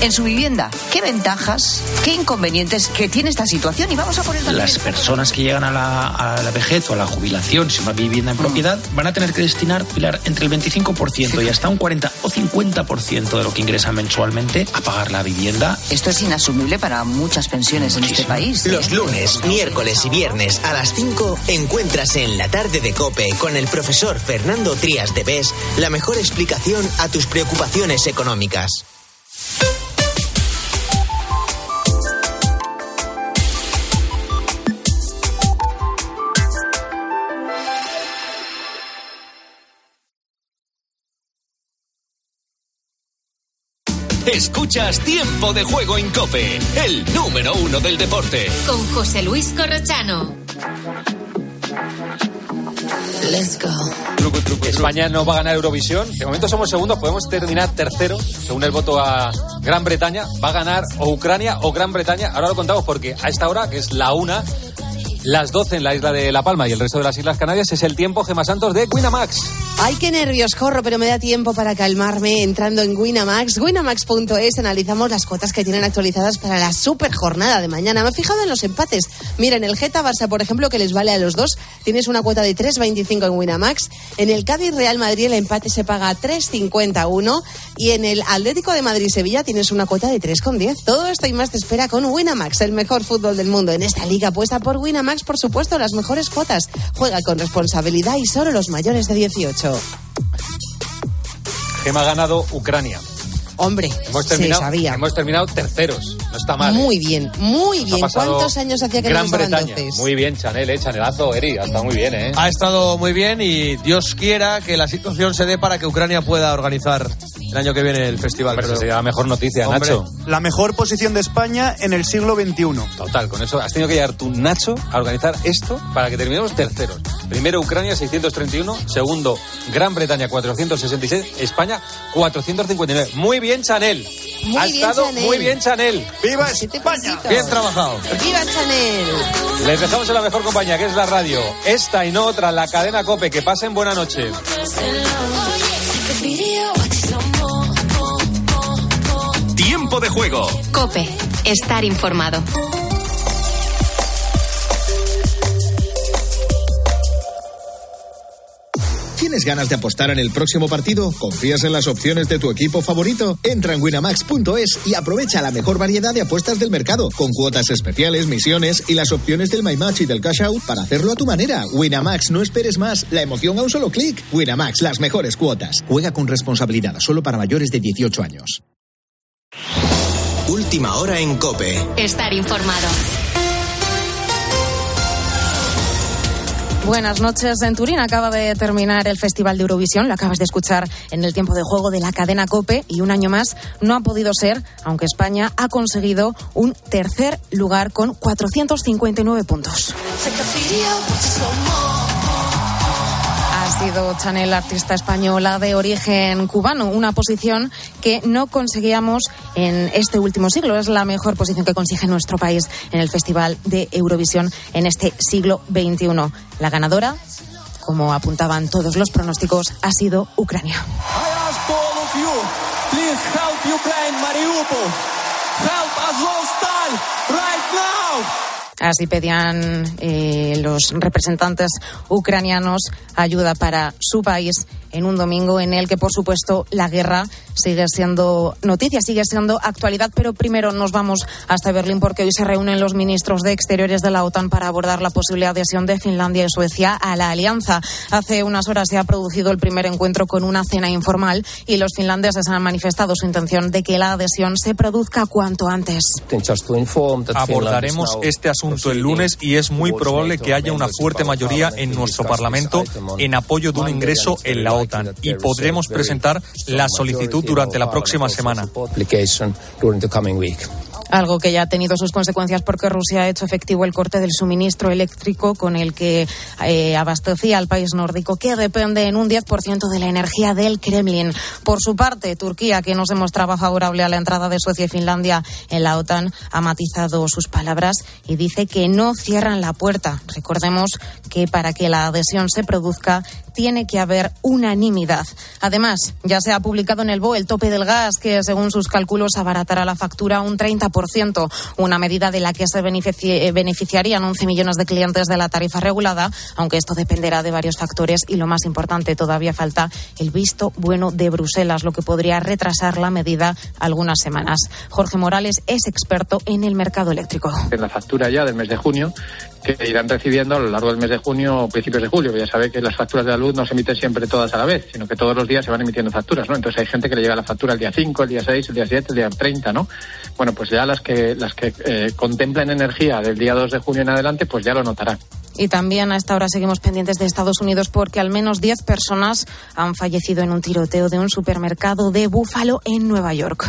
en su vivienda. ¿Qué ventajas, qué inconvenientes que tiene esta situación? Y vamos a poner también Las personas que llegan a la, a la vejez o a la jubilación, sin una vivienda en propiedad, van a tener que destinar, Pilar, entre el 25% y hasta un 40 o 50% de lo que ingresan mensualmente a pagar la vivienda. Esto es inasumible para muchas pensiones en este país. ¿eh? Los lunes, miércoles y viernes a las 5 encuentras en la tarde de Cope con el profesor Fernando Trías de Bes la mejor explicación a tus preocupaciones económicas. Escuchas Tiempo de Juego en Cope, el número uno del deporte. Con José Luis Corrochano. Let's go. España no va a ganar Eurovisión. De momento somos segundos, podemos terminar tercero, según el voto a Gran Bretaña. Va a ganar o Ucrania o Gran Bretaña. Ahora lo contamos porque a esta hora, que es la una, las 12 en la isla de La Palma y el resto de las Islas Canarias, es el tiempo Gema Santos de Winamax. Ay, qué nervios corro, pero me da tiempo para calmarme entrando en Winamax. Winamax.es analizamos las cuotas que tienen actualizadas para la super jornada de mañana. Me he fijado en los empates. Mira, en el Geta Barça, por ejemplo, que les vale a los dos, tienes una cuota de 3.25 en Winamax. En el Cádiz Real Madrid el empate se paga 3.51 y en el Atlético de Madrid Sevilla tienes una cuota de 3.10. Todo esto y más te espera con Winamax, el mejor fútbol del mundo. En esta liga apuesta por Winamax, por supuesto, las mejores cuotas. Juega con responsabilidad y solo los mayores de 18. Gema ha ganado Ucrania. Hombre, Hemos se terminado, sabía. hemos terminado terceros. No está mal. ¿eh? Muy bien, muy Nos bien. ¿Cuántos años hacía que no Gran daban Bretaña. entonces? Muy bien, Chanel, eh, Chanelazo, Eri. Ha estado muy bien, ¿eh? Ha estado muy bien y Dios quiera que la situación se dé para que Ucrania pueda organizar el año que viene el festival. Pero Pero- sería la mejor noticia, Hombre, Nacho. La mejor posición de España en el siglo XXI. Total, con eso has tenido que llegar tú, Nacho, a organizar esto para que terminemos terceros. Primero Ucrania 631, segundo Gran Bretaña 466, España 459. Muy bien, Chanel. Muy ha bien, estado Chanel. muy bien, Chanel. ¡Viva Siete España! Bien trabajado. ¡Viva Chanel! Les dejamos en la mejor compañía, que es la radio. Esta y no otra, la cadena Cope. Que pasen buena noche. De Juego. Cope. Estar informado. ¿Tienes ganas de apostar en el próximo partido? ¿Confías en las opciones de tu equipo favorito? Entra en winamax.es y aprovecha la mejor variedad de apuestas del mercado, con cuotas especiales, misiones y las opciones del My Match y del Cash Out para hacerlo a tu manera. Winamax, no esperes más. La emoción a un solo clic. Winamax, las mejores cuotas. Juega con responsabilidad, solo para mayores de 18 años. Última hora en Cope. Estar informado. Buenas noches. En Turín acaba de terminar el Festival de Eurovisión. Lo acabas de escuchar en el tiempo de juego de la cadena Cope. Y un año más no ha podido ser, aunque España ha conseguido un tercer lugar con 459 puntos. Ha sido Chanel, artista española de origen cubano, una posición que no conseguíamos en este último siglo. Es la mejor posición que consigue nuestro país en el Festival de Eurovisión en este siglo XXI. La ganadora, como apuntaban todos los pronósticos, ha sido Ucrania. Help Así pedían eh, los representantes ucranianos ayuda para su país en un domingo en el que, por supuesto, la guerra sigue siendo noticia, sigue siendo actualidad. Pero primero nos vamos hasta Berlín porque hoy se reúnen los ministros de Exteriores de la OTAN para abordar la posible adhesión de Finlandia y Suecia a la alianza. Hace unas horas se ha producido el primer encuentro con una cena informal y los finlandeses han manifestado su intención de que la adhesión se produzca cuanto antes. Abordaremos este asunto el lunes y es muy probable que haya una fuerte mayoría en nuestro Parlamento en apoyo de un ingreso en la OTAN y podremos presentar la solicitud durante la próxima semana. Algo que ya ha tenido sus consecuencias porque Rusia ha hecho efectivo el corte del suministro eléctrico con el que eh, abastecía al país nórdico, que depende en un 10% de la energía del Kremlin. Por su parte, Turquía, que no se mostraba favorable a la entrada de Suecia y Finlandia en la OTAN, ha matizado sus palabras y dice que no cierran la puerta. Recordemos que para que la adhesión se produzca tiene que haber unanimidad. Además, ya se ha publicado en el BOE el tope del gas, que según sus cálculos abaratará la factura un 30%, una medida de la que se benefici beneficiarían 11 millones de clientes de la tarifa regulada, aunque esto dependerá de varios factores y lo más importante, todavía falta el visto bueno de Bruselas, lo que podría retrasar la medida algunas semanas. Jorge Morales es experto en el mercado eléctrico. En la factura ya del mes de junio que irán recibiendo a lo largo del mes de junio o principios de julio. Ya sabe que las facturas de la luz no se emiten siempre todas a la vez, sino que todos los días se van emitiendo facturas, ¿no? Entonces hay gente que le llega la factura el día 5, el día 6, el día 7, el día 30, ¿no? Bueno, pues ya las que, las que eh, contemplan energía del día 2 de junio en adelante, pues ya lo notarán. Y también a esta hora seguimos pendientes de Estados Unidos porque al menos 10 personas han fallecido en un tiroteo de un supermercado de Búfalo en Nueva York.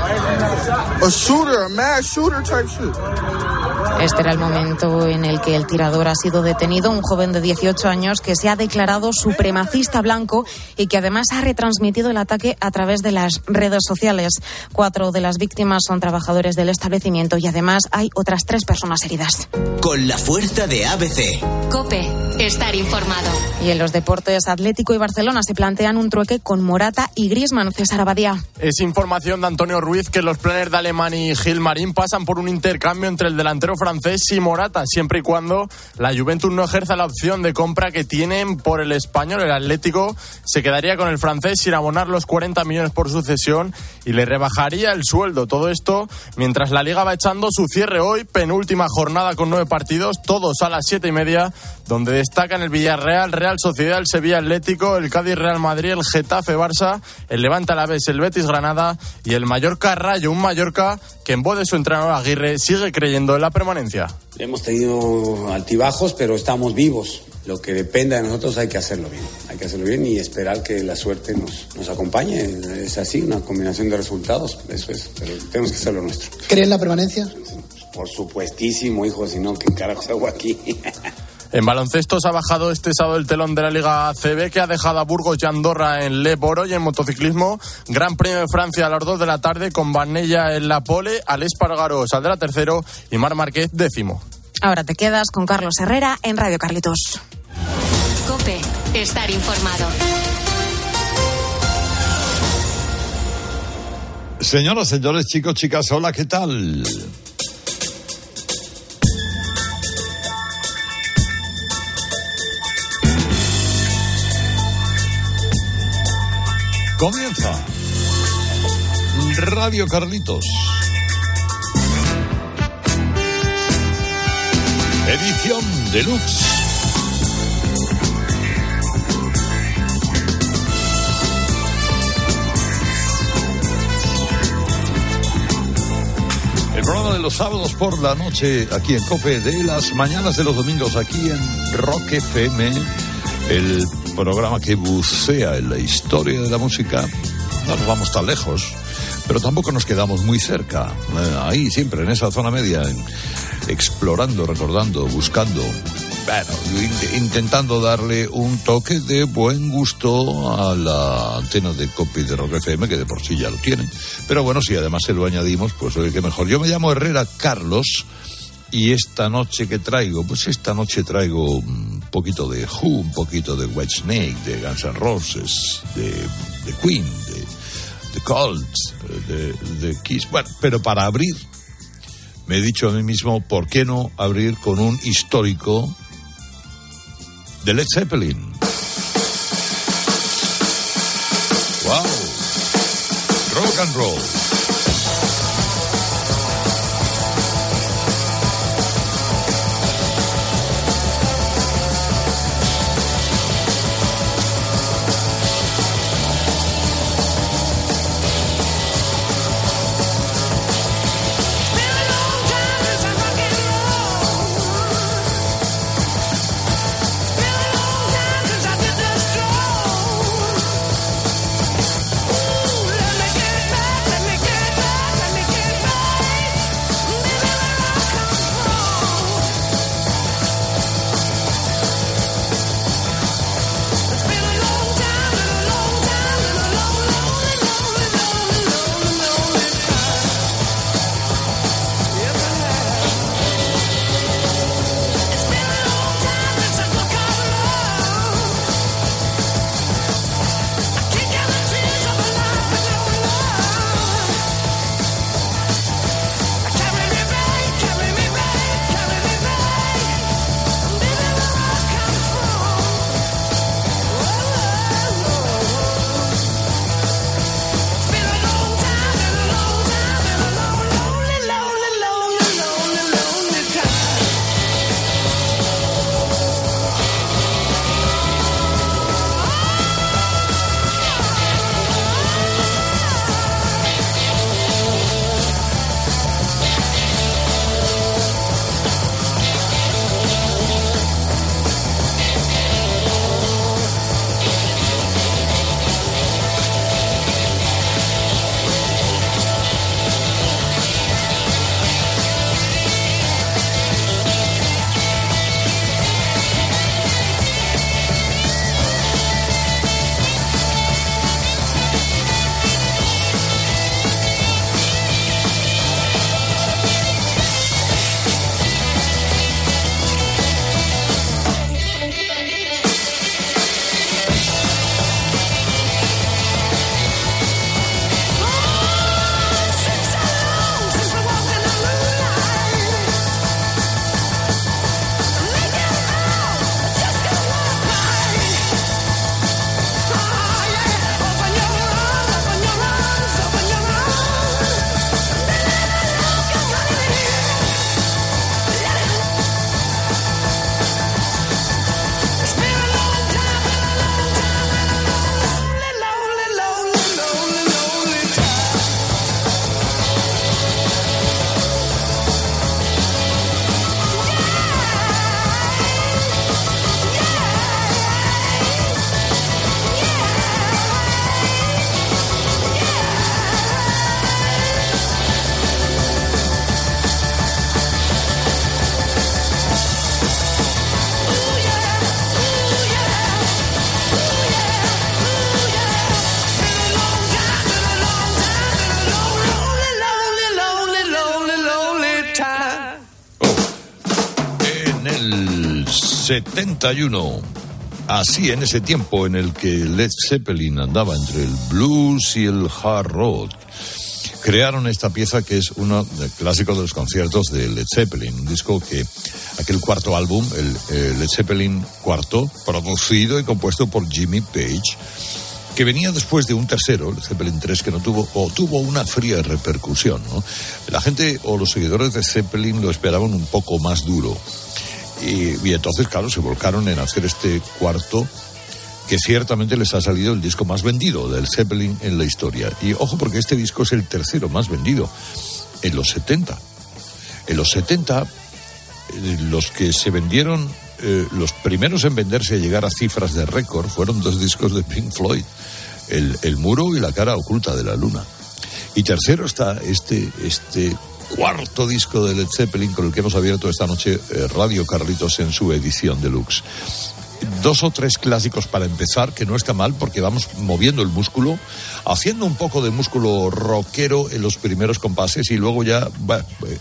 Este era el momento en el que el tirador ha sido detenido, un joven de 18 años que se ha declarado supremacista blanco y que además ha retransmitido el ataque a través de las redes sociales. Cuatro de las víctimas son trabajadores del establecimiento y además hay otras tres personas heridas. Con la fuerza de ABC. Cope, estar informado. Y en los deportes, Atlético y Barcelona se plantean un trueque con Morata y Griezmann. César Abadía. Es información de Antonio Ruiz que los planes de Alemán y Gilmarín pasan por un intercambio entre el delantero francés y Morata, siempre y cuando la Juventus no ejerza la opción de compra que tienen por el español. El Atlético se quedaría con el francés sin abonar los 40 millones por sucesión y le rebajaría el sueldo. Todo esto mientras la liga va echando su cierre hoy, penúltima jornada con nueve partidos, todos a las siete y media, donde destacan el Villarreal, Real Sociedad, el Sevilla Atlético, el Cádiz Real Madrid, el Getafe Barça, el Levante Alavés, el Betis Granada y el Mallorca Rayo, un Mallorca que en voz de su entrenador Aguirre sigue creyendo en la permanencia. Hemos tenido altibajos, pero estamos vivos. Lo que dependa de nosotros hay que hacerlo bien. Hay que hacerlo bien y esperar que la suerte nos, nos acompañe. Es así, una combinación de resultados. Eso es. Pero tenemos que hacer lo nuestro. ¿Cree en la permanencia? Por supuestísimo, hijo, si no, ¿qué carajo hago aquí? En baloncesto se ha bajado este sábado el telón de la Liga CB que ha dejado a Burgos y Andorra en Le Boro y en motociclismo Gran Premio de Francia a las 2 de la tarde con Vanella en la pole, Alex Pargaro saldrá tercero y Mar Márquez décimo. Ahora te quedas con Carlos Herrera en Radio Carlitos. Cope, estar informado. Señoras, señores, chicos, chicas, hola, ¿qué tal? Comienza Radio Carlitos. Edición deluxe. El programa de los sábados por la noche aquí en Cope, de las mañanas de los domingos aquí en Rock FM, el programa que bucea en la historia de la música. No nos vamos tan lejos, pero tampoco nos quedamos muy cerca. Eh, ahí siempre, en esa zona media, explorando, recordando, buscando. Bueno, in- intentando darle un toque de buen gusto a la antena de copy de Rock FM, que de por sí ya lo tienen. Pero bueno, si además se lo añadimos, pues oye, qué mejor. Yo me llamo Herrera Carlos y esta noche que traigo, pues esta noche traigo un poquito de Who, un poquito de Whitesnake, de Guns N' Roses, de, de Queen, de, de Cult, de, de Kiss. Bueno, pero para abrir, me he dicho a mí mismo, ¿por qué no abrir con un histórico de Led Zeppelin? ¡Wow! Rock and roll. 71. Así en ese tiempo en el que Led Zeppelin andaba entre el blues y el hard rock, crearon esta pieza que es uno de clásicos de los conciertos de Led Zeppelin, un disco que aquel cuarto álbum, el, eh, Led Zeppelin cuarto, producido y compuesto por Jimmy Page, que venía después de un tercero, el Zeppelin 3, que no tuvo o tuvo una fría repercusión. ¿no? La gente o los seguidores de Zeppelin lo esperaban un poco más duro. Y, entonces, claro, se volcaron en hacer este cuarto que ciertamente les ha salido el disco más vendido del Zeppelin en la historia. Y ojo, porque este disco es el tercero más vendido en los 70. En los 70, eh, los que se vendieron, eh, los primeros en venderse y llegar a cifras de récord fueron dos discos de Pink Floyd, el, el muro y la cara oculta de la luna. Y tercero está este, este cuarto disco de Led Zeppelin con el que hemos abierto esta noche eh, Radio Carlitos en su edición deluxe dos o tres clásicos para empezar, que no está mal porque vamos moviendo el músculo, haciendo un poco de músculo rockero en los primeros compases y luego ya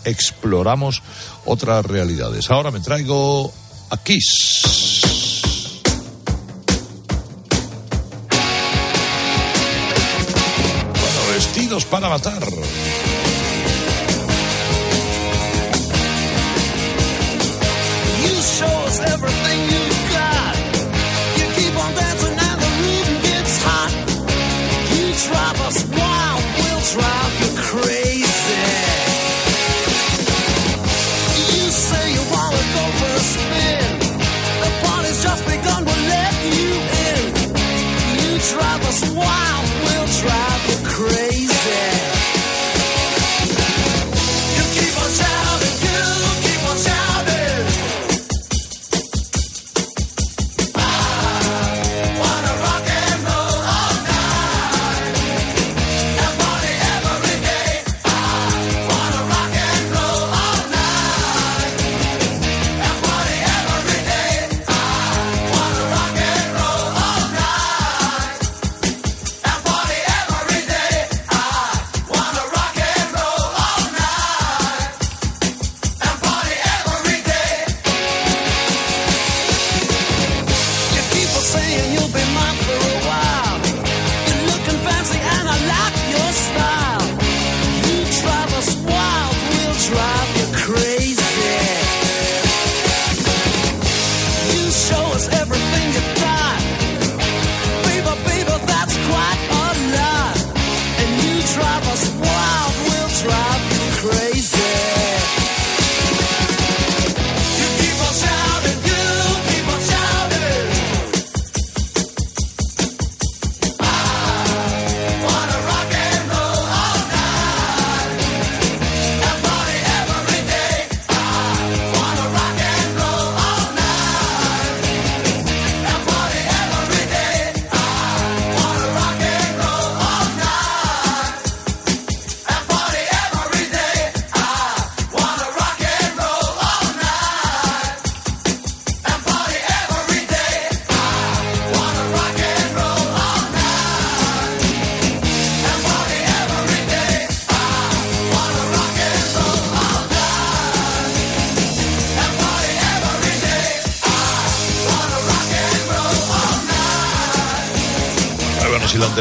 exploramos otras realidades. Ahora me traigo a Kiss. Para matar.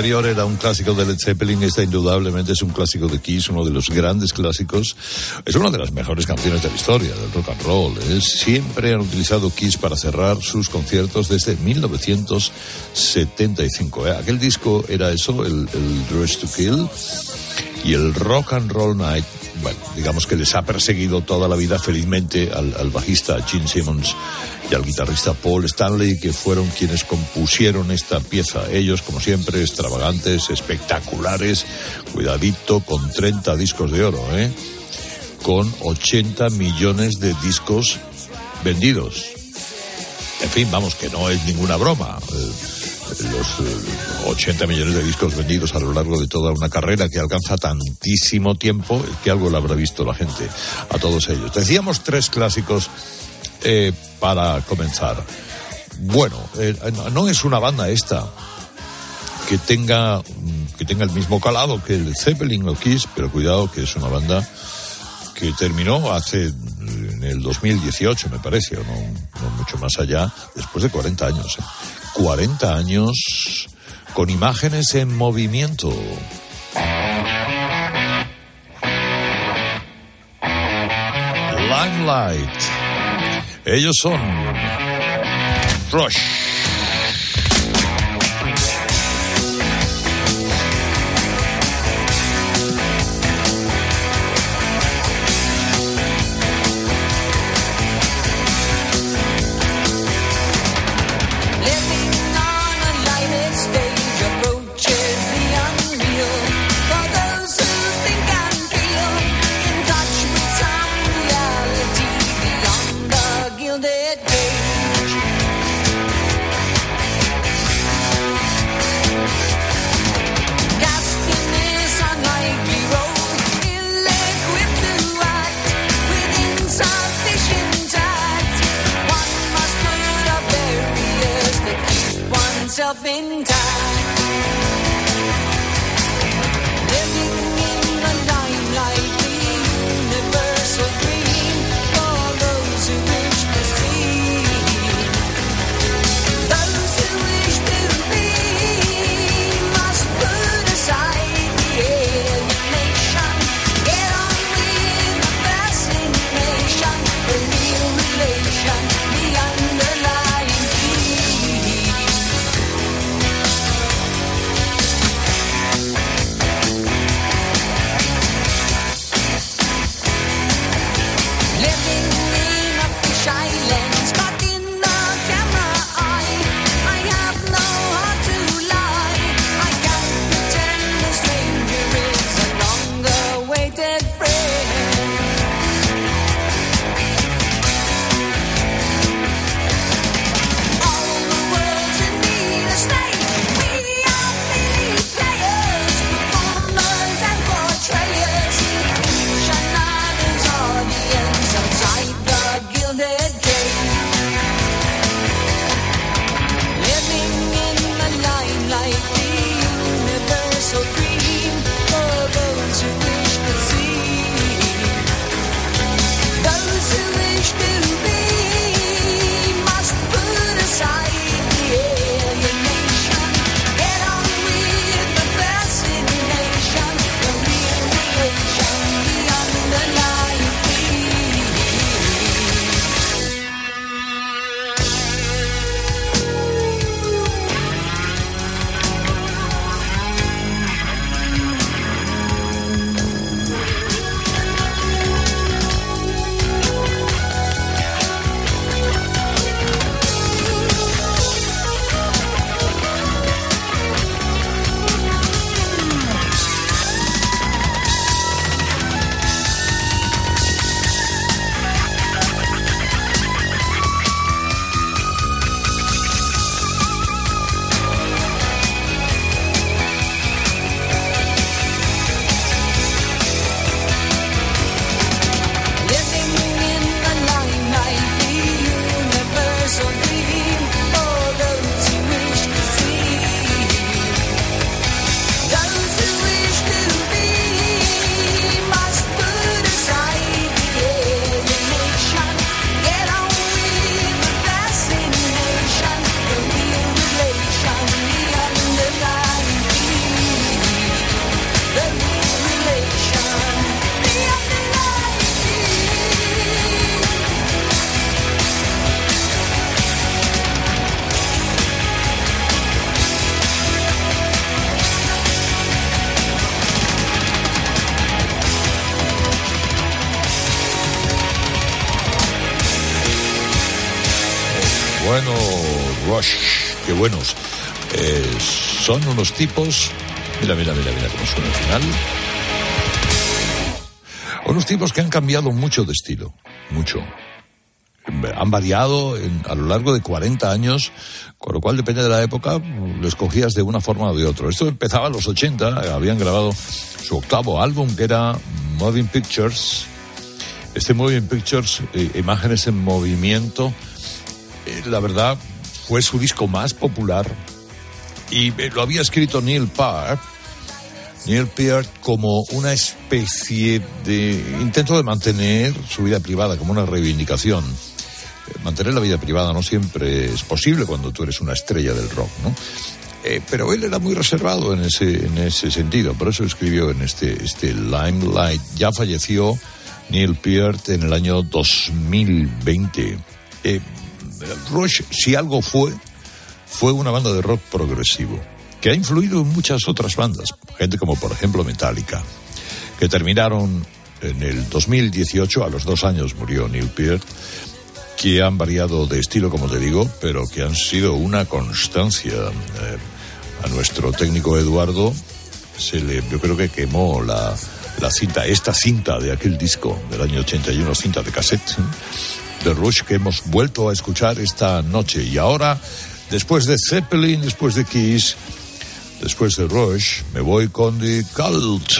Era un clásico de Led Zeppelin, esta indudablemente es un clásico de Kiss, uno de los grandes clásicos. Es una de las mejores canciones de la historia del rock and roll. ¿eh? Siempre han utilizado Kiss para cerrar sus conciertos desde 1975. ¿eh? Aquel disco era eso, el, el to Kill y el Rock and Roll Night. Bueno, digamos que les ha perseguido toda la vida felizmente al, al bajista Gene Simmons y al guitarrista Paul Stanley, que fueron quienes compusieron esta pieza. Ellos, como siempre, extravagantes, espectaculares, cuidadito, con 30 discos de oro, ¿eh? con 80 millones de discos vendidos. En fin, vamos, que no es ninguna broma. Eh, los eh, 80 millones de discos vendidos a lo largo de toda una carrera que alcanza tantísimo tiempo que algo lo habrá visto la gente a todos ellos. Decíamos tres clásicos eh, para comenzar. Bueno, eh, no es una banda esta que tenga que tenga el mismo calado que el Zeppelin o Kiss, pero cuidado que es una banda que terminó hace en el 2018, me parece, o no, mucho más allá, después de 40 años. ¿eh? 40 años con imágenes en movimiento. Limelight. Ellos son Rush. Son unos tipos. Mira, mira, mira, mira cómo suena el final. Unos tipos que han cambiado mucho de estilo. Mucho. Han variado a lo largo de 40 años, con lo cual depende de la época, lo escogías de una forma o de otra. Esto empezaba en los 80, habían grabado su octavo álbum que era Moving Pictures. Este Moving Pictures, eh, imágenes en movimiento, eh, la verdad fue su disco más popular y eh, lo había escrito Neil Park Neil Peart como una especie de intento de mantener su vida privada como una reivindicación. Eh, Mantener la vida privada no siempre es posible cuando tú eres una estrella del rock, ¿no? Eh, pero él era muy reservado en ese, en ese sentido, por eso escribió en este, este Limelight. Ya falleció Neil Peart en el año 2020. Eh, Rush, si algo fue, fue una banda de rock progresivo, que ha influido en muchas otras bandas, gente como por ejemplo Metallica, que terminaron en el 2018, a los dos años murió Neil Peart, que han variado de estilo, como te digo, pero que han sido una constancia. Eh, a nuestro técnico Eduardo se le, yo creo que quemó la, la cinta, esta cinta de aquel disco del año 81, cinta de cassette ¿eh? de Rush que hemos vuelto a escuchar esta noche. Y ahora, después de Zeppelin, después de Kiss, después de Rush, me voy con The Cult.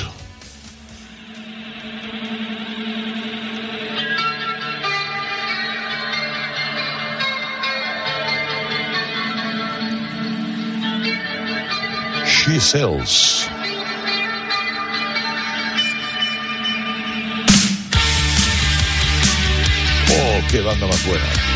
She sells. Oh, qué banda más buena.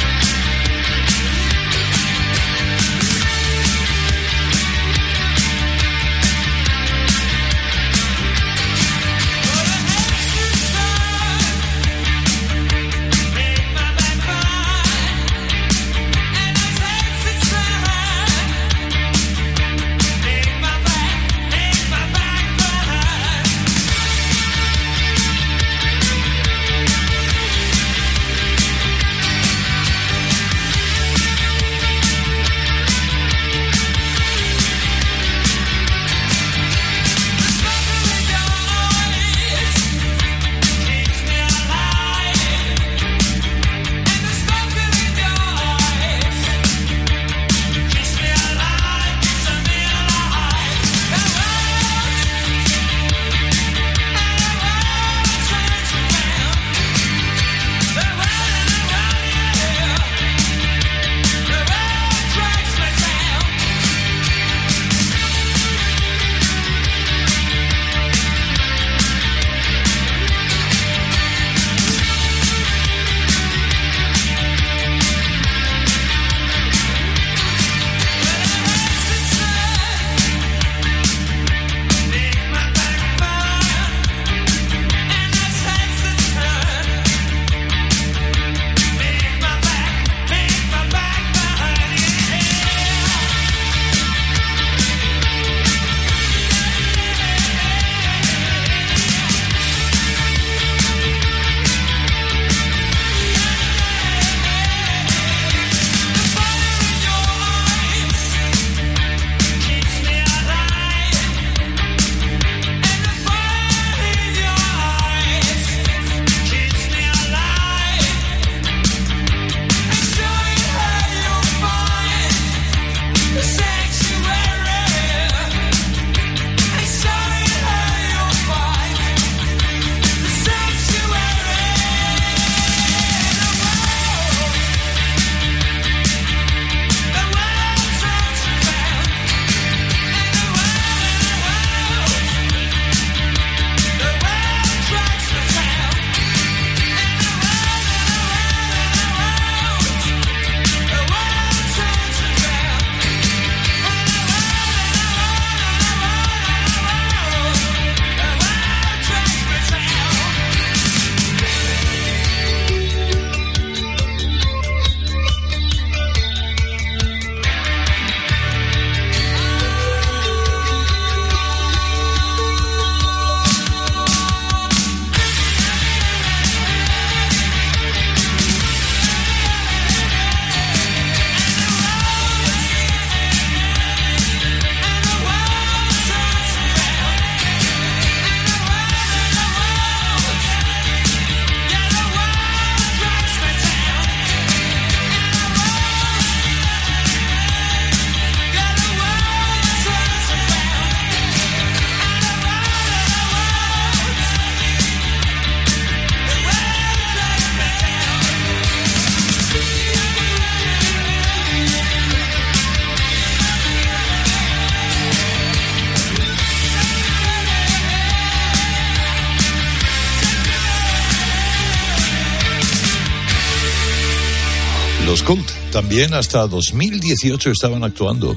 También hasta 2018 estaban actuando.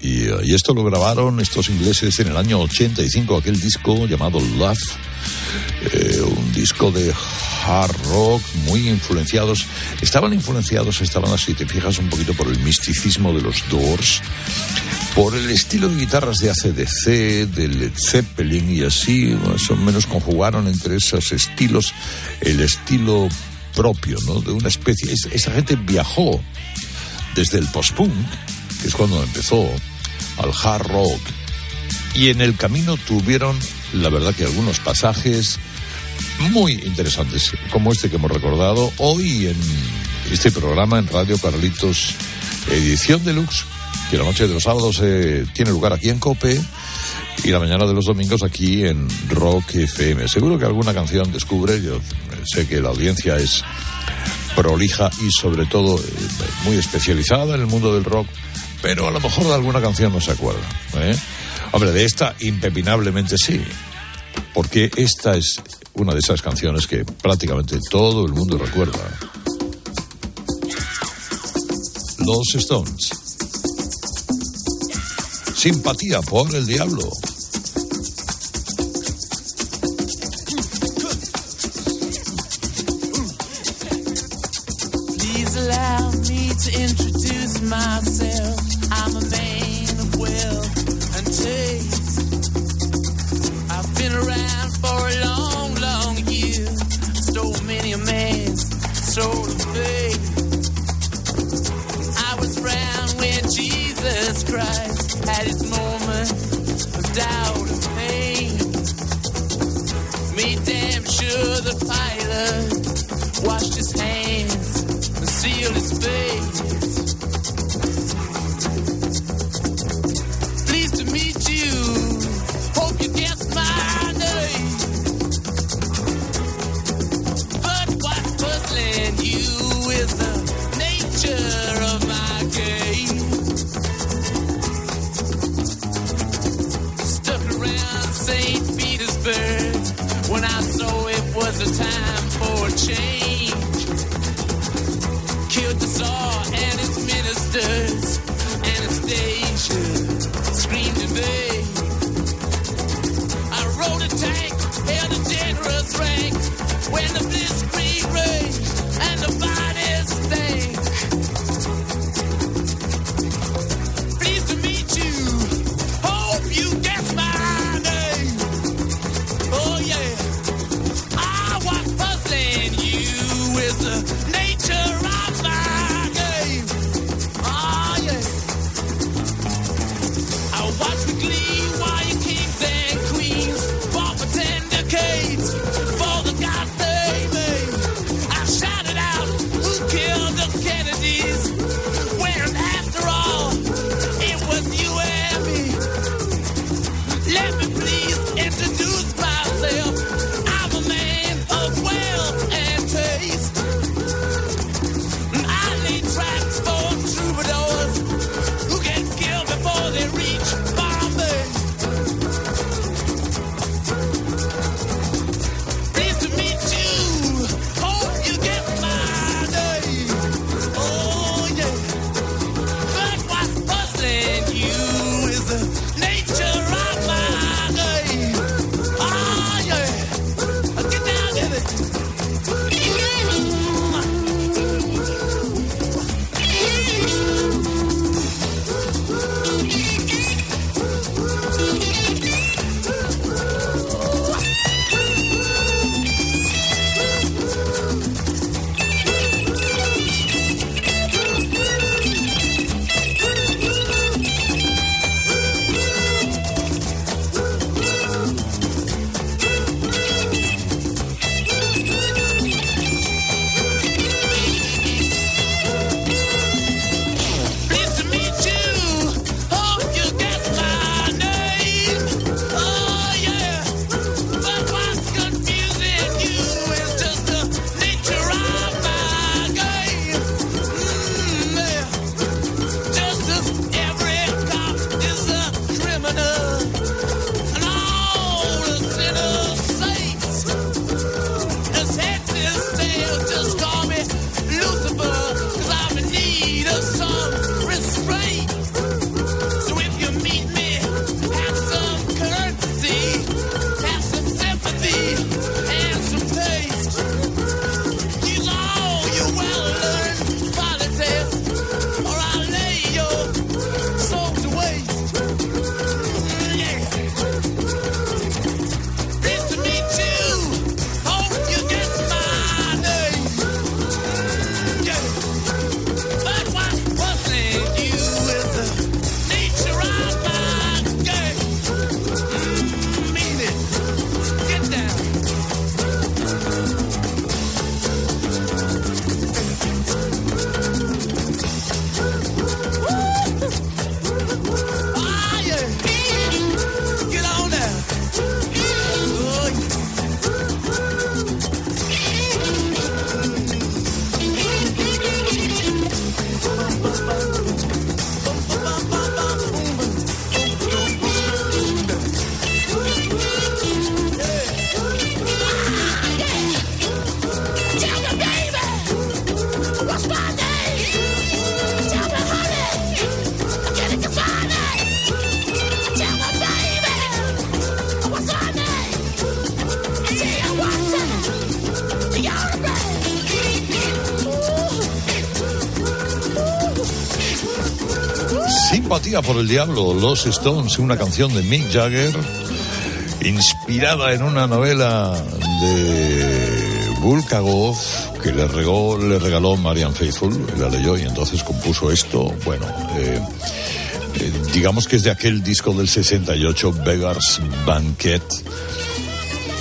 Y, eh, y esto lo grabaron estos ingleses en el año 85, aquel disco llamado Love, eh, un disco de hard rock muy influenciados. Estaban influenciados, estaban así, te fijas un poquito por el misticismo de los Doors, por el estilo de guitarras de ACDC, de Led Zeppelin y así, más menos conjugaron entre esos estilos el estilo propio, ¿no? De una especie. es- Esa gente viajó desde el post-punk, que es cuando empezó, al hard rock. Y en el camino tuvieron, la verdad, que algunos pasajes muy interesantes, como este que hemos recordado hoy en este programa en Radio Carlitos, edición deluxe, que la noche de los sábados eh, tiene lugar aquí en Cope y la mañana de los domingos aquí en Rock FM. Seguro que alguna canción descubre, yo sé que la audiencia es prolija y sobre todo eh, muy especializada en el mundo del rock, pero a lo mejor de alguna canción no se acuerda. ¿eh? Hombre, de esta impepinablemente sí, porque esta es una de esas canciones que prácticamente todo el mundo recuerda. Los Stones. Simpatía por el diablo. Simpatía por el diablo, Los Stones, una canción de Mick Jagger, inspirada en una novela de Bulgakov que le, regó, le regaló Marian Faithful, la leyó y entonces compuso esto. Bueno, eh, eh, digamos que es de aquel disco del 68, Beggar's Banquet.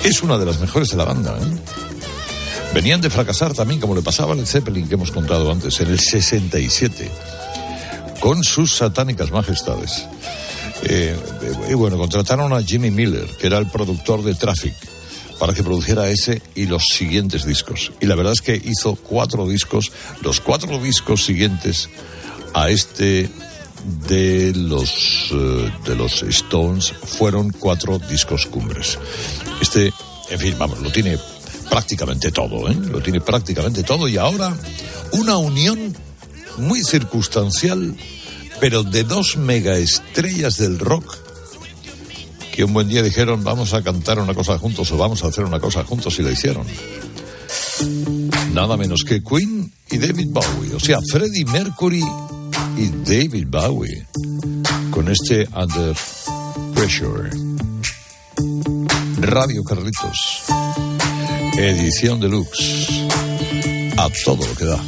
Es una de las mejores de la banda. ¿eh? Venían de fracasar también, como le pasaba al Zeppelin que hemos contado antes, en el 67 con sus satánicas majestades. Eh, y bueno, contrataron a Jimmy Miller, que era el productor de Traffic, para que produjera ese y los siguientes discos. Y la verdad es que hizo cuatro discos, los cuatro discos siguientes a este de los eh, de los Stones fueron cuatro discos cumbres. Este, en fin, vamos, lo tiene prácticamente todo, ¿eh? Lo tiene prácticamente todo y ahora una unión muy circunstancial, pero de dos megaestrellas del rock que un buen día dijeron vamos a cantar una cosa juntos o vamos a hacer una cosa juntos y lo hicieron. Nada menos que Queen y David Bowie, o sea, Freddie Mercury y David Bowie, con este Under Pressure. Radio Carlitos, edición deluxe, a todo lo que da.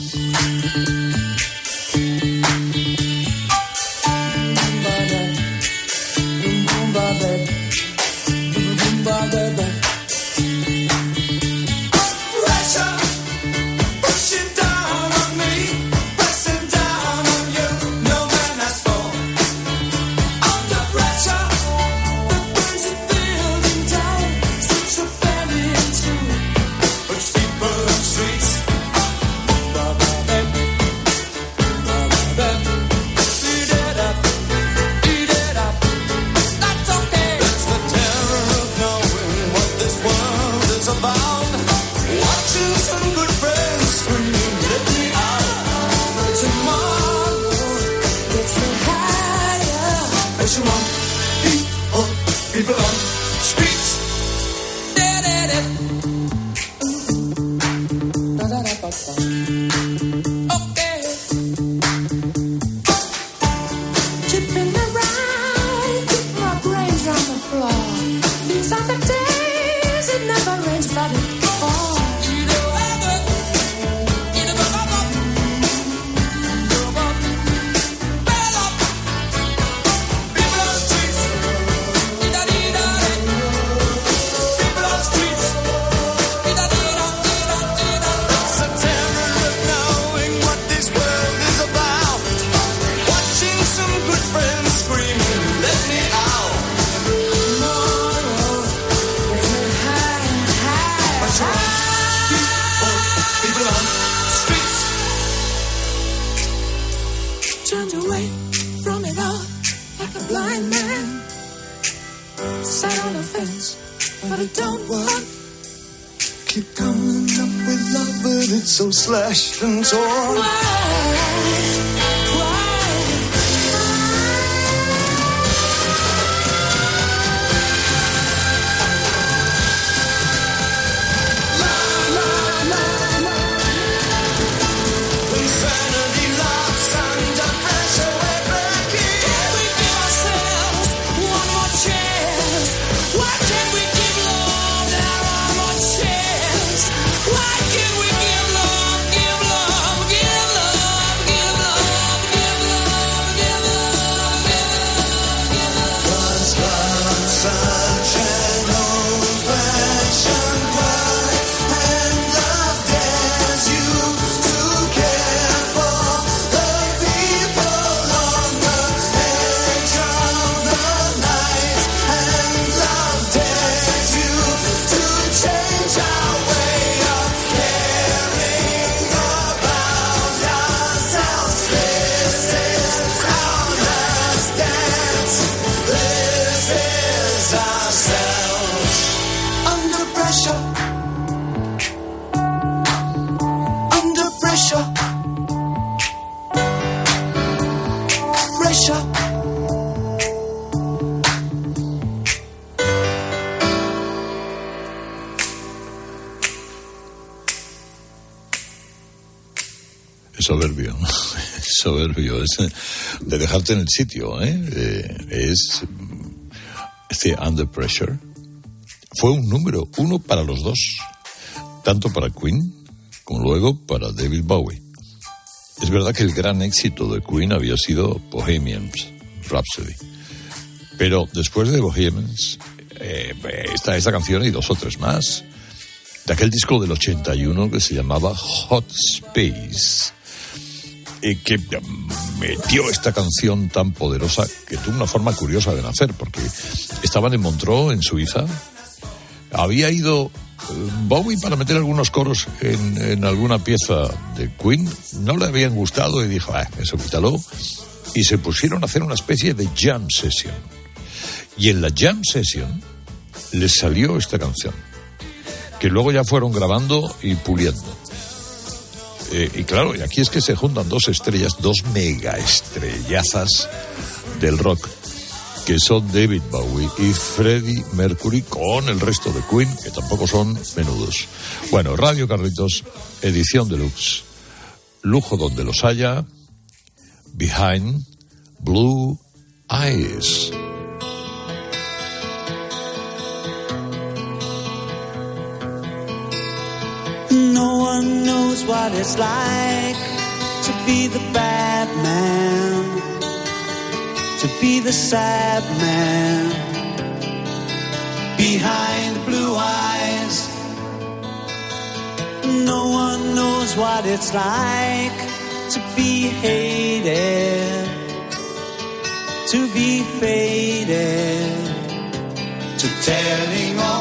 Es de dejarte en el sitio, ¿eh? Eh, es este Under Pressure. Fue un número uno para los dos, tanto para Queen como luego para David Bowie. Es verdad que el gran éxito de Queen había sido Bohemians Rhapsody, pero después de Bohemians eh, está esta canción y dos o tres más de aquel disco del 81 que se llamaba Hot Space y que metió esta canción tan poderosa que tuvo una forma curiosa de nacer, porque estaban en Montreux, en Suiza. Había ido eh, Bowie para meter algunos coros en, en alguna pieza de Queen, no le habían gustado y dijo, ah, eso quítalo. Y se pusieron a hacer una especie de jam session. Y en la jam session les salió esta canción, que luego ya fueron grabando y puliendo. Eh, y claro, y aquí es que se juntan dos estrellas, dos mega estrellazas del rock, que son David Bowie y Freddie Mercury, con el resto de Queen, que tampoco son menudos. Bueno, Radio Carlitos, edición deluxe, lujo donde los haya, Behind Blue Eyes. No one knows what it's like to be the bad man, to be the sad man behind blue eyes. No one knows what it's like to be hated, to be faded, to telling lies.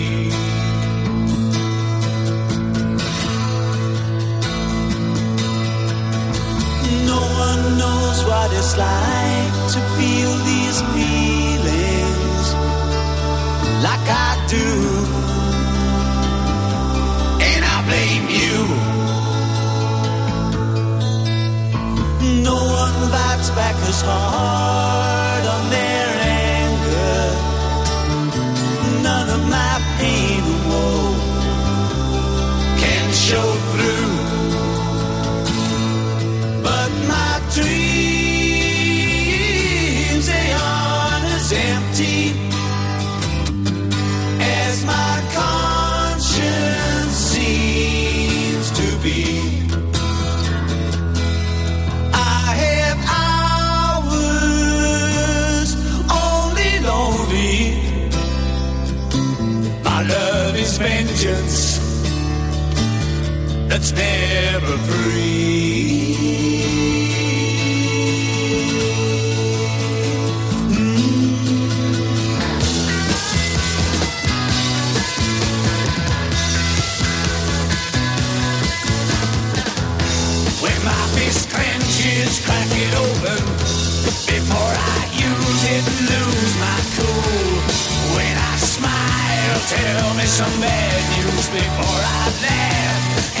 What it's like to feel these feelings like I do. And I blame you. No one bites back as hard on their anger. None of my pain and woe can show through. That's never free. Mm. When my fist clenches, crack it open. Before I use it, lose my cool. When I smile, tell me some bad news before I laugh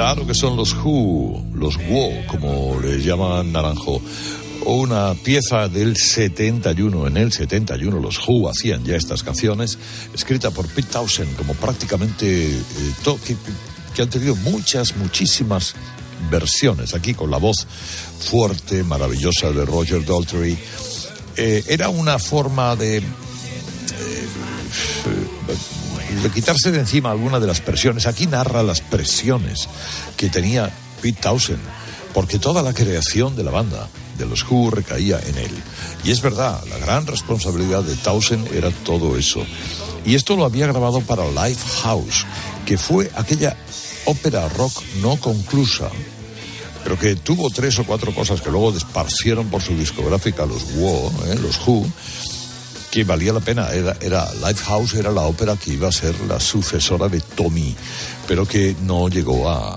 Claro que son los Who, los Wo, como les llaman Naranjo. una pieza del 71. En el 71 los Who hacían ya estas canciones, escrita por Pete Townsend, como prácticamente eh, que, han tenido muchas, muchísimas versiones. Aquí con la voz fuerte, maravillosa de Roger Daltrey. Eh, era una forma de, de quitarse de encima alguna de las presiones. Aquí narra las presiones que tenía Pete Townsend, porque toda la creación de la banda, de los Who, recaía en él. Y es verdad, la gran responsabilidad de Townsend era todo eso. Y esto lo había grabado para Lifehouse, que fue aquella ópera rock no conclusa, pero que tuvo tres o cuatro cosas que luego desparcieron por su discográfica los Who, ¿eh? los Who, que valía la pena. Era, era Lifehouse era la ópera que iba a ser la sucesora de Tommy, pero que no llegó a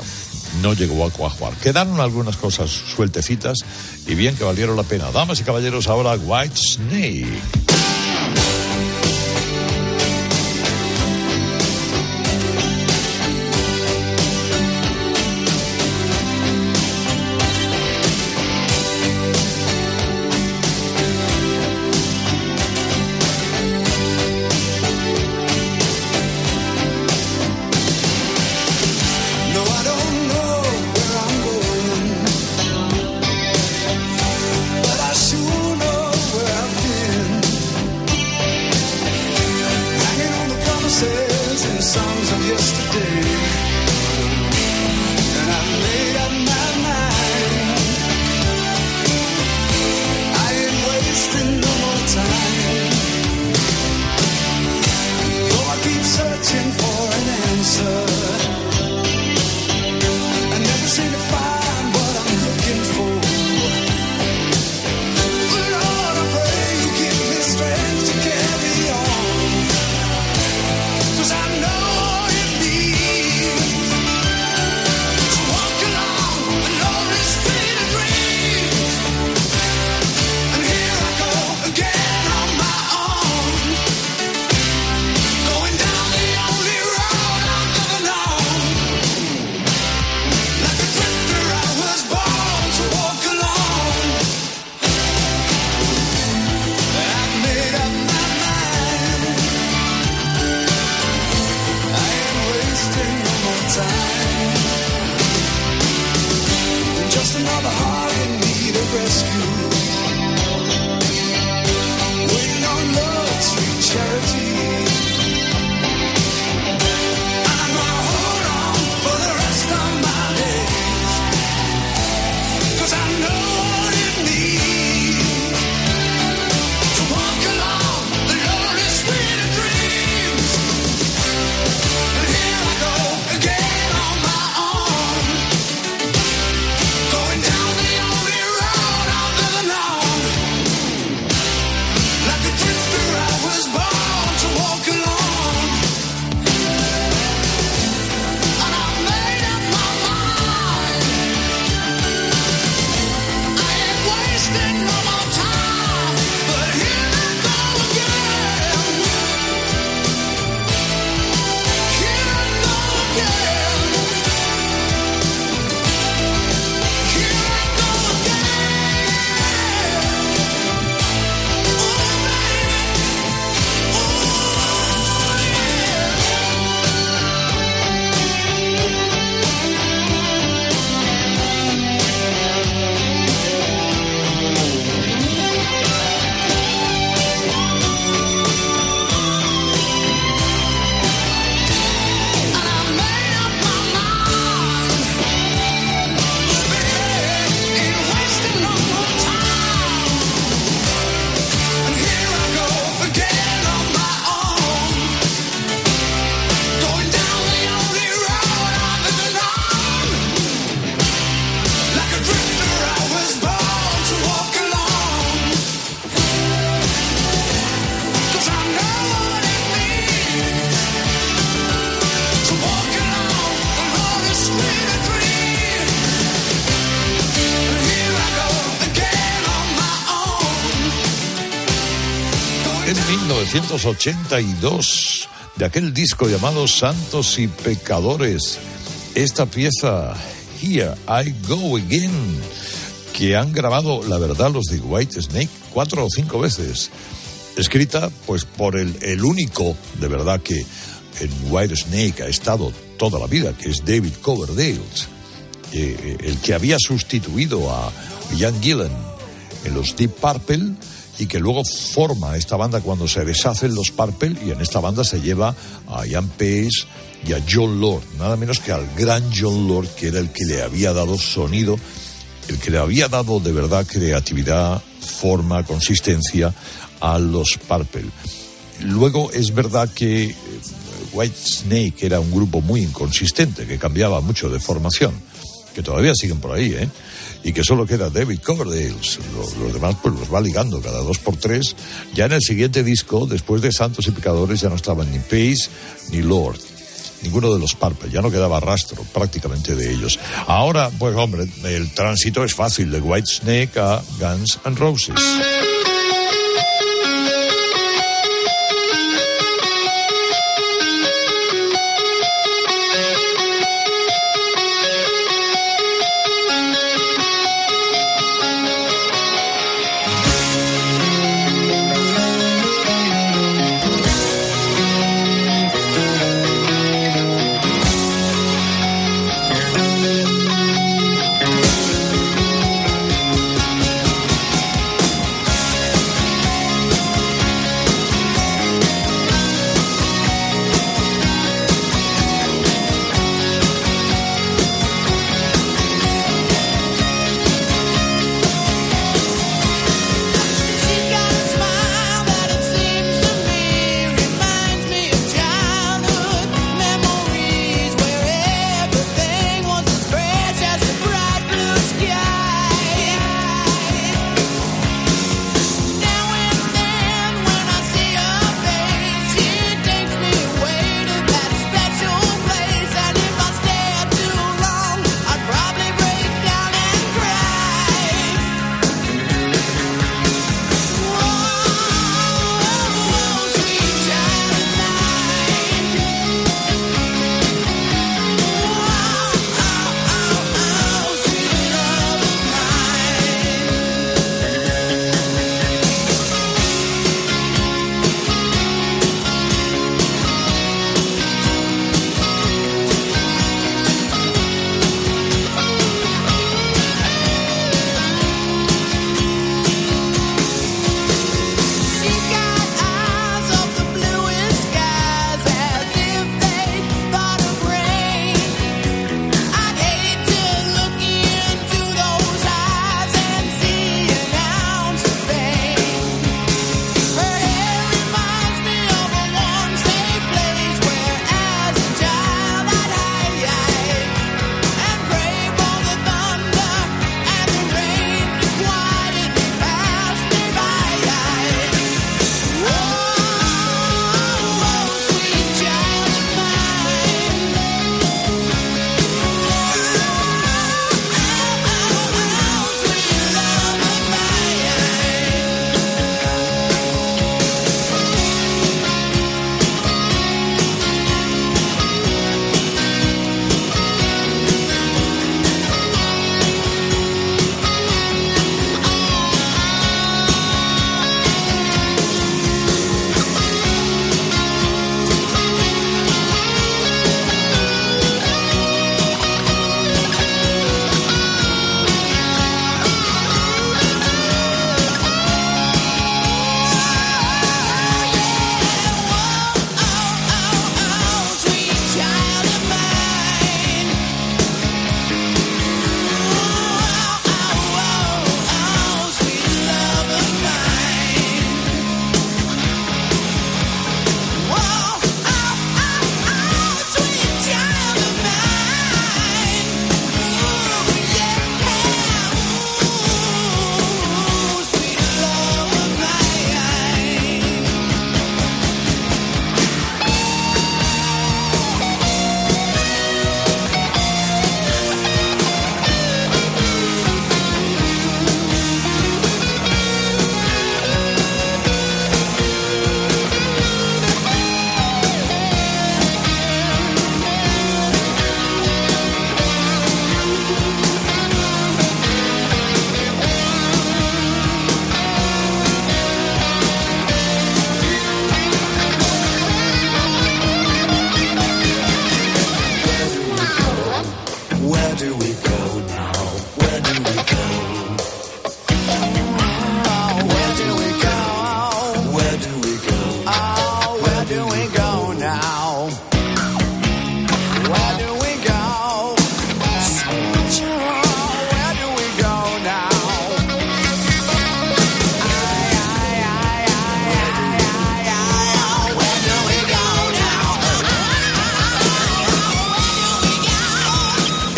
no llegó a cuajar. Quedaron algunas cosas sueltecitas y bien que valieron la pena. Damas y caballeros, ahora White Snake. 1982, de aquel disco llamado Santos y Pecadores, esta pieza, Here I Go Again, que han grabado, la verdad, los de White Snake cuatro o cinco veces. Escrita, pues, por el, el único, de verdad, que en White Snake ha estado toda la vida, que es David Coverdale, eh, el que había sustituido a Ian Gillan en los Deep Purple y que luego forma esta banda cuando se deshacen los Purple y en esta banda se lleva a Ian Pace y a John Lord, nada menos que al gran John Lord que era el que le había dado sonido, el que le había dado de verdad creatividad, forma, consistencia a los Purple. Luego es verdad que eh, White Snake era un grupo muy inconsistente, que cambiaba mucho de formación, que todavía siguen por ahí, ¿eh? Y que solo queda David Coverdale. Los, demás pues los va ligando cada dos por tres. Ya en el siguiente disco, después de Santos y Pecadores, ya no estaban ni Pace ni Lord. Ninguno de los Purple, ya no quedaba rastro prácticamente de ellos. Ahora, pues hombre, el tránsito es fácil de White Snake a Guns N' Roses.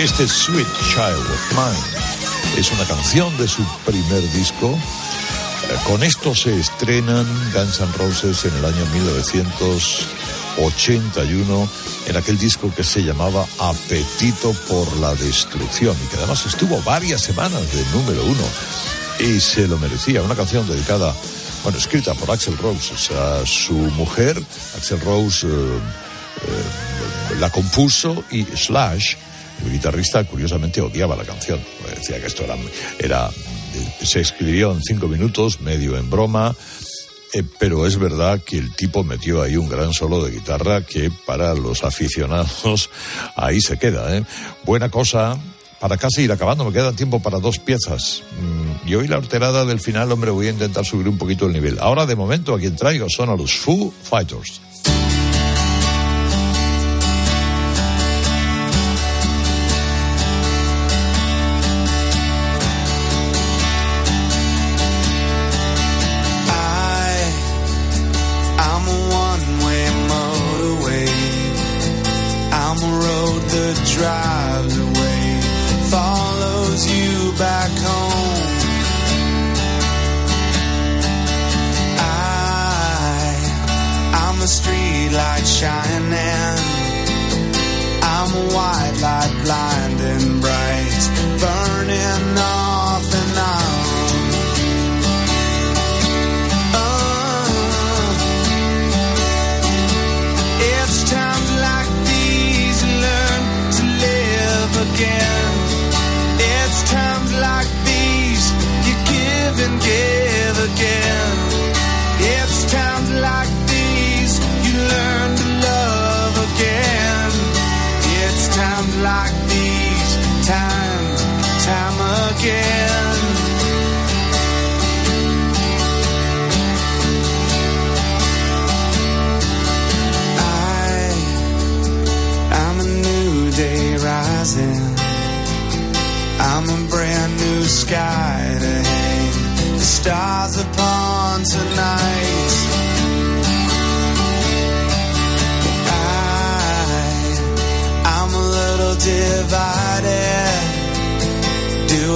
Este Sweet Child of Mine es una canción de su primer disco. Eh, Con esto se estrenan Guns N' Roses en el año 1981 en aquel disco que se llamaba Apetito por la Destrucción y que además estuvo varias semanas de número uno y se lo merecía. Una canción dedicada, bueno, escrita por Axel Rose, sea, su mujer, Axel Rose, eh, eh, la compuso y Slash, el guitarrista, curiosamente odiaba la canción. Pues Decía que esto era, se escribió en cinco minutos, medio en broma, eh, pero es verdad que el tipo metió ahí un gran solo de guitarra que para los aficionados ahí se queda. ¿eh? Buena cosa. Para casi ir acabando, me queda tiempo para dos piezas. Mm, Y hoy la alterada del final, hombre, voy a intentar subir un poquito el nivel. Ahora, de momento, a quien traigo son a los Foo Fighters.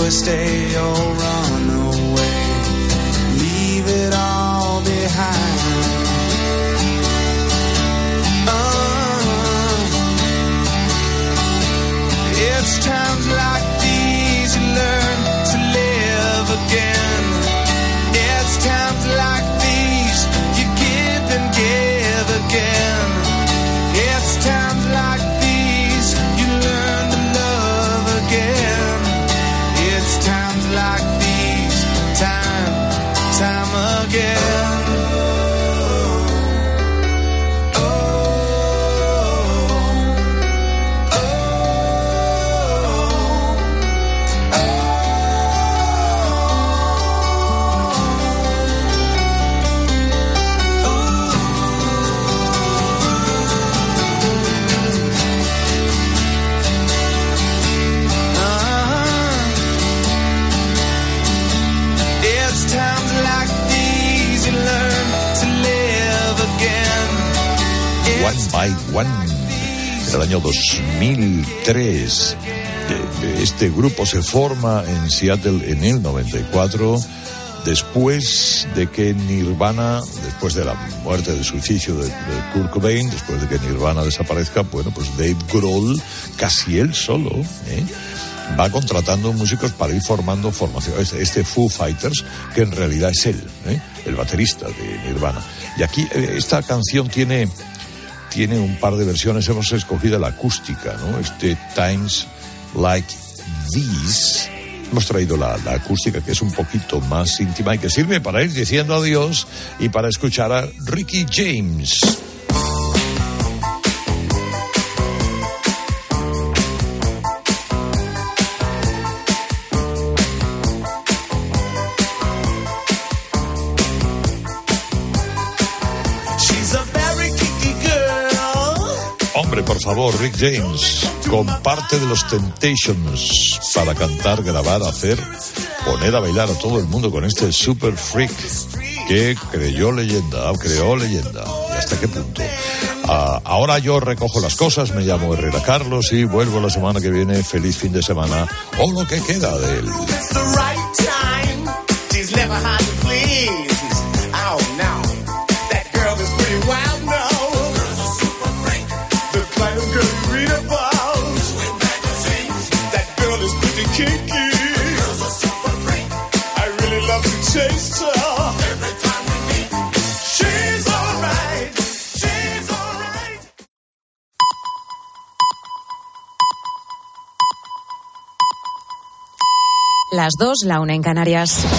stay alright. One by One, en el año 2003. Eh, Este grupo se forma en Seattle en el 94, después de que Nirvana, después de la muerte de suicidio de, de Kurt Cobain, después de que Nirvana desaparezca, bueno, pues Dave Grohl, casi él solo, ¿eh? va contratando músicos para ir formando formación. Este, este Foo Fighters, que en realidad es él, ¿eh? el baterista de Nirvana. Y aquí eh, esta canción tiene, tiene un par de versiones. Hemos escogido la acústica, ¿no? Este Times Like These. Hemos traído la, la acústica que es un poquito más íntima y que sirve para ir diciendo adiós y para escuchar a Ricky James. Rick James, comparte de los Temptations para cantar, grabar, hacer, poner a bailar a todo el mundo con este super freak que creyó leyenda, creó leyenda. ¿Y hasta qué punto? Ah, ahora yo recojo las cosas, me llamo Herrera Carlos y vuelvo la semana que viene. Feliz fin de semana o lo que queda de él. Las dos, la una en Canarias.